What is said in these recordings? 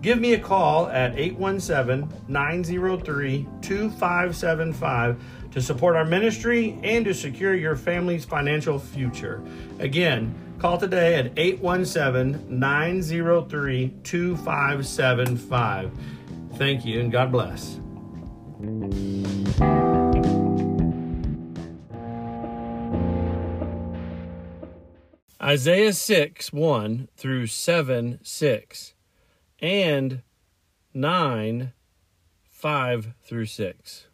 Give me a call at 817 903 2575 to support our ministry and to secure your family's financial future. Again, call today at 817 903 2575. Thank you and God bless. Isaiah 6 1 through 7 6 and 9 5 through 6.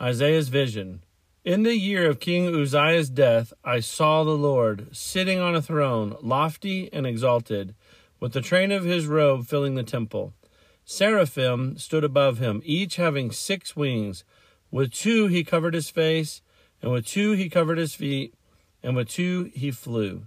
Isaiah's vision. In the year of King Uzziah's death, I saw the Lord sitting on a throne, lofty and exalted, with the train of his robe filling the temple. Seraphim stood above him, each having six wings. With two he covered his face, and with two he covered his feet, and with two he flew.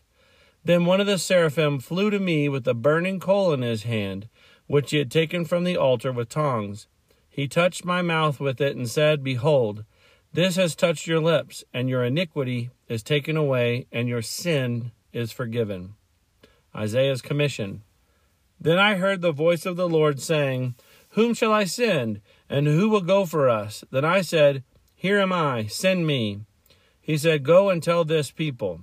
Then one of the seraphim flew to me with a burning coal in his hand, which he had taken from the altar with tongs. He touched my mouth with it and said, Behold, this has touched your lips, and your iniquity is taken away, and your sin is forgiven. Isaiah's commission. Then I heard the voice of the Lord saying, Whom shall I send, and who will go for us? Then I said, Here am I, send me. He said, Go and tell this people.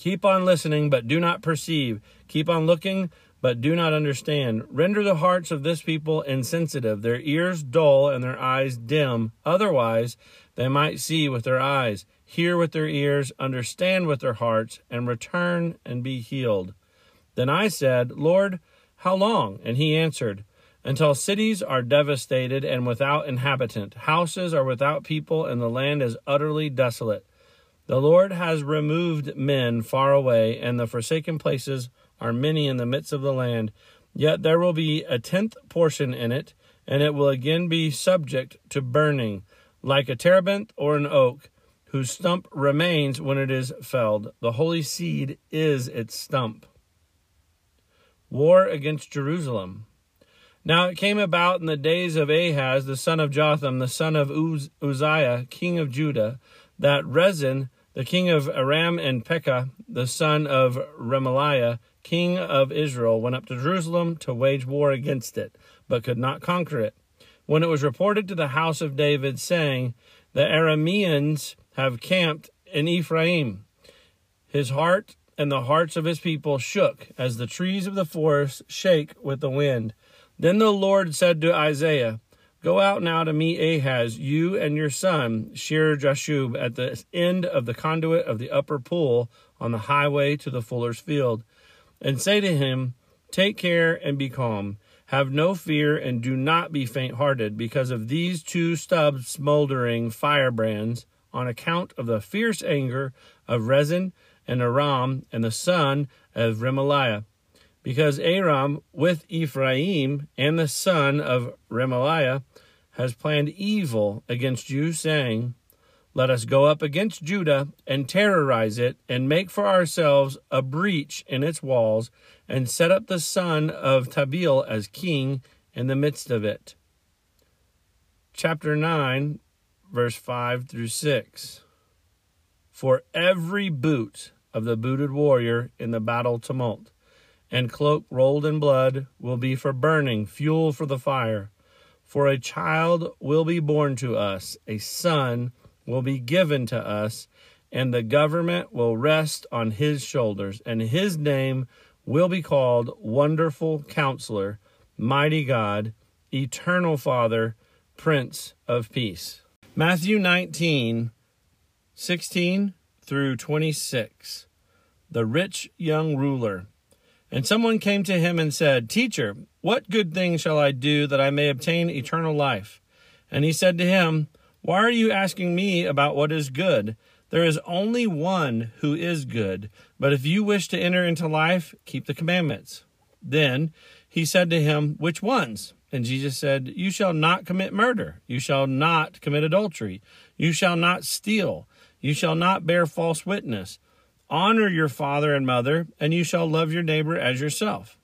Keep on listening, but do not perceive. Keep on looking, but do not understand. Render the hearts of this people insensitive, their ears dull, and their eyes dim. Otherwise, they might see with their eyes, hear with their ears, understand with their hearts, and return and be healed. Then I said, Lord, how long? And he answered, Until cities are devastated and without inhabitant, houses are without people, and the land is utterly desolate. The Lord has removed men far away, and the forsaken places are many in the midst of the land. Yet there will be a tenth portion in it, and it will again be subject to burning, like a terebinth or an oak, whose stump remains when it is felled. The holy seed is its stump. War against Jerusalem. Now it came about in the days of Ahaz, the son of Jotham, the son of Uz- Uzziah, king of Judah, that Rezin, the king of Aram and Pekah, the son of Remaliah, king of Israel, went up to Jerusalem to wage war against it, but could not conquer it. When it was reported to the house of David, saying, The Arameans have camped in Ephraim, his heart and the hearts of his people shook as the trees of the forest shake with the wind. Then the Lord said to Isaiah, Go out now to meet Ahaz, you and your son, Shear-jashub, at the end of the conduit of the upper pool on the highway to the fuller's field, and say to him, Take care and be calm. Have no fear and do not be faint hearted because of these two stubs smoldering firebrands, on account of the fierce anger of Rezin and Aram and the son of Remaliah. Because Aram with Ephraim and the son of Remaliah has planned evil against you, saying, Let us go up against Judah and terrorize it, and make for ourselves a breach in its walls, and set up the son of Tabeel as king in the midst of it. Chapter 9, verse 5 through 6. For every boot of the booted warrior in the battle tumult, and cloak rolled in blood will be for burning, fuel for the fire. For a child will be born to us, a son will be given to us, and the government will rest on his shoulders, and his name will be called Wonderful Counselor, Mighty God, Eternal Father, Prince of Peace. Matthew 19, 16 through 26. The rich young ruler. And someone came to him and said, Teacher, what good thing shall I do that I may obtain eternal life? And he said to him, Why are you asking me about what is good? There is only one who is good. But if you wish to enter into life, keep the commandments. Then he said to him, Which ones? And Jesus said, You shall not commit murder. You shall not commit adultery. You shall not steal. You shall not bear false witness. Honor your father and mother, and you shall love your neighbor as yourself.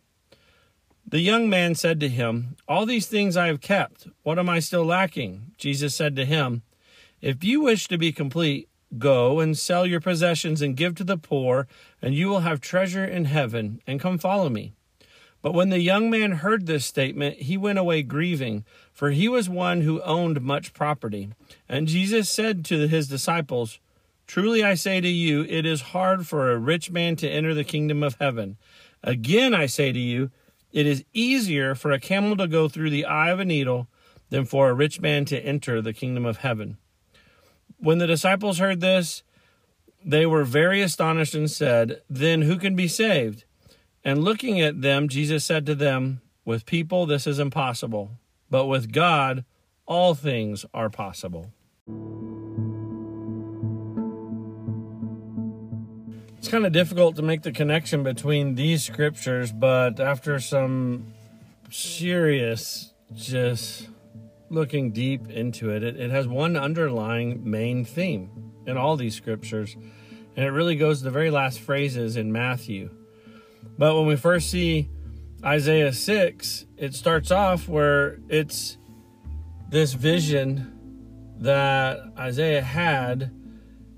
The young man said to him, All these things I have kept. What am I still lacking? Jesus said to him, If you wish to be complete, go and sell your possessions and give to the poor, and you will have treasure in heaven, and come follow me. But when the young man heard this statement, he went away grieving, for he was one who owned much property. And Jesus said to his disciples, Truly I say to you, it is hard for a rich man to enter the kingdom of heaven. Again I say to you, it is easier for a camel to go through the eye of a needle than for a rich man to enter the kingdom of heaven. When the disciples heard this, they were very astonished and said, Then who can be saved? And looking at them, Jesus said to them, With people this is impossible, but with God all things are possible. It's kind of difficult to make the connection between these scriptures, but after some serious, just looking deep into it, it, it has one underlying main theme in all these scriptures, and it really goes to the very last phrases in Matthew. But when we first see Isaiah 6, it starts off where it's this vision that Isaiah had,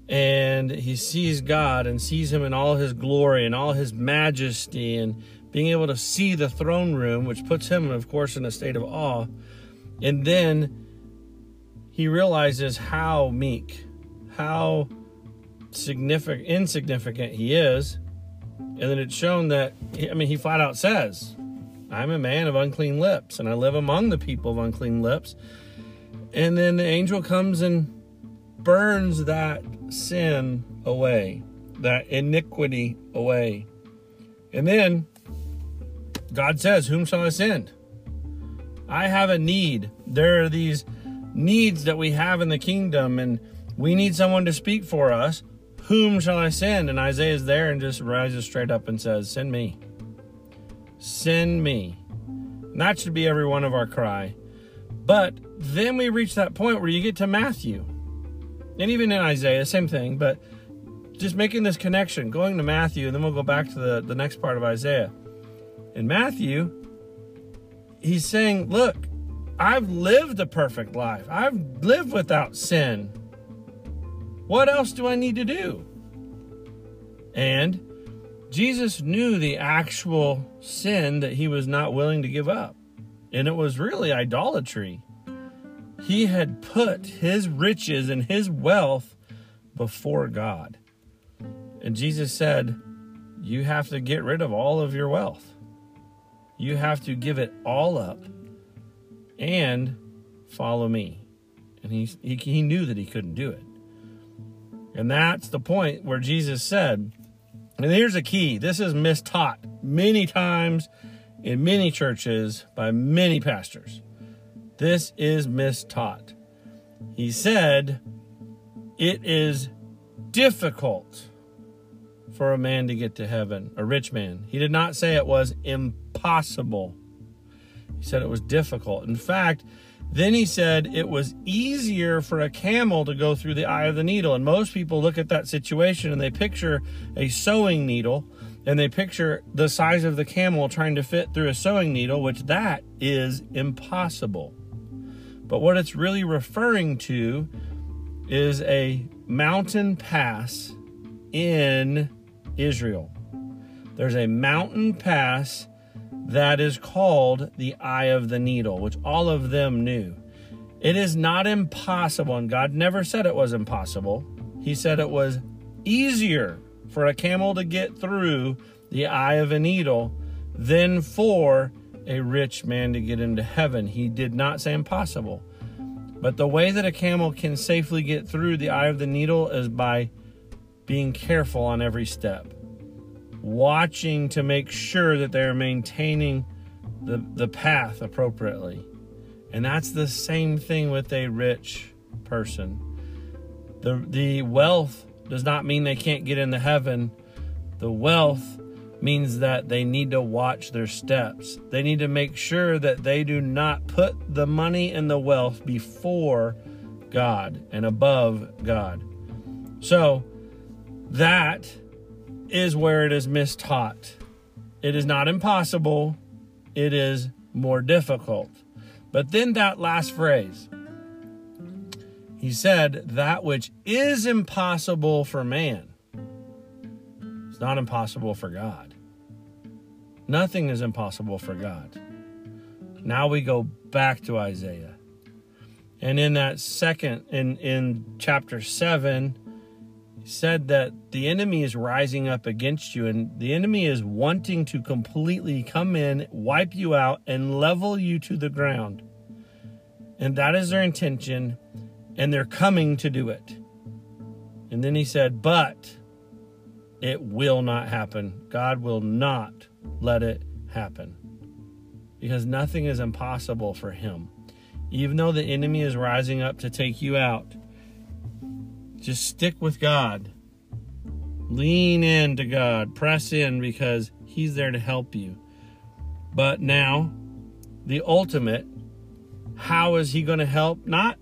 and he sees God and sees him in all his glory and all his majesty, and being able to see the throne room, which puts him, of course, in a state of awe. And then he realizes how meek, how significant, insignificant he is and then it's shown that, I mean, he flat out says, I'm a man of unclean lips, and I live among the people of unclean lips. And then the angel comes and burns that sin away, that iniquity away. And then God says, Whom shall I send? I have a need. There are these needs that we have in the kingdom, and we need someone to speak for us. Whom shall I send? And Isaiah is there and just rises straight up and says, Send me. Send me. And that should be every one of our cry. But then we reach that point where you get to Matthew. And even in Isaiah, same thing, but just making this connection, going to Matthew, and then we'll go back to the, the next part of Isaiah. In Matthew, he's saying, Look, I've lived a perfect life. I've lived without sin. What else do I need to do? And Jesus knew the actual sin that he was not willing to give up, and it was really idolatry. He had put his riches and his wealth before God. And Jesus said, You have to get rid of all of your wealth. You have to give it all up and follow me. And he, he, he knew that he couldn't do it. And that's the point where Jesus said, and here's a key this is mistaught many times in many churches by many pastors. This is mistaught. He said, It is difficult for a man to get to heaven, a rich man. He did not say it was impossible. He said it was difficult. In fact, then he said it was easier for a camel to go through the eye of the needle. And most people look at that situation and they picture a sewing needle and they picture the size of the camel trying to fit through a sewing needle, which that is impossible. But what it's really referring to is a mountain pass in Israel. There's a mountain pass that is called the eye of the needle, which all of them knew. It is not impossible, and God never said it was impossible. He said it was easier for a camel to get through the eye of a needle than for a rich man to get into heaven. He did not say impossible. But the way that a camel can safely get through the eye of the needle is by being careful on every step watching to make sure that they're maintaining the, the path appropriately. And that's the same thing with a rich person. The, the wealth does not mean they can't get into heaven. The wealth means that they need to watch their steps. They need to make sure that they do not put the money and the wealth before God and above God. So, that is where it is mistaught. It is not impossible, it is more difficult. But then that last phrase, he said, That which is impossible for man is not impossible for God. Nothing is impossible for God. Now we go back to Isaiah. And in that second, in, in chapter 7, said that the enemy is rising up against you and the enemy is wanting to completely come in, wipe you out, and level you to the ground. And that is their intention, and they're coming to do it. And then he said, But it will not happen. God will not let it happen. Because nothing is impossible for him. Even though the enemy is rising up to take you out, just stick with God. Lean into God. Press in because He's there to help you. But now, the ultimate how is He going to help? Not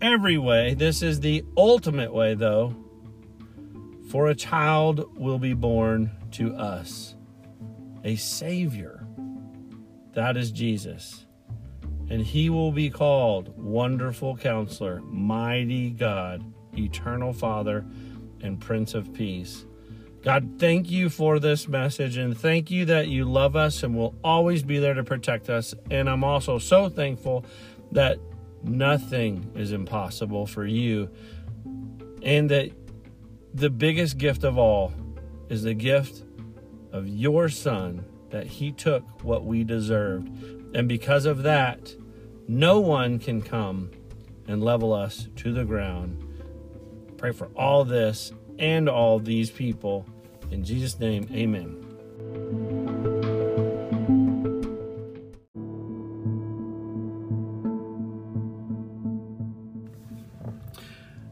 every way. This is the ultimate way, though. For a child will be born to us, a Savior. That is Jesus. And he will be called Wonderful Counselor, Mighty God eternal Father, and Prince of Peace. God, thank you for this message and thank you that you love us and will always be there to protect us. And I'm also so thankful that nothing is impossible for you and that the biggest gift of all is the gift of your Son, that He took what we deserved. And because of that, no one can come and level us to the ground Pray for all this and all these people. In Jesus' name, amen.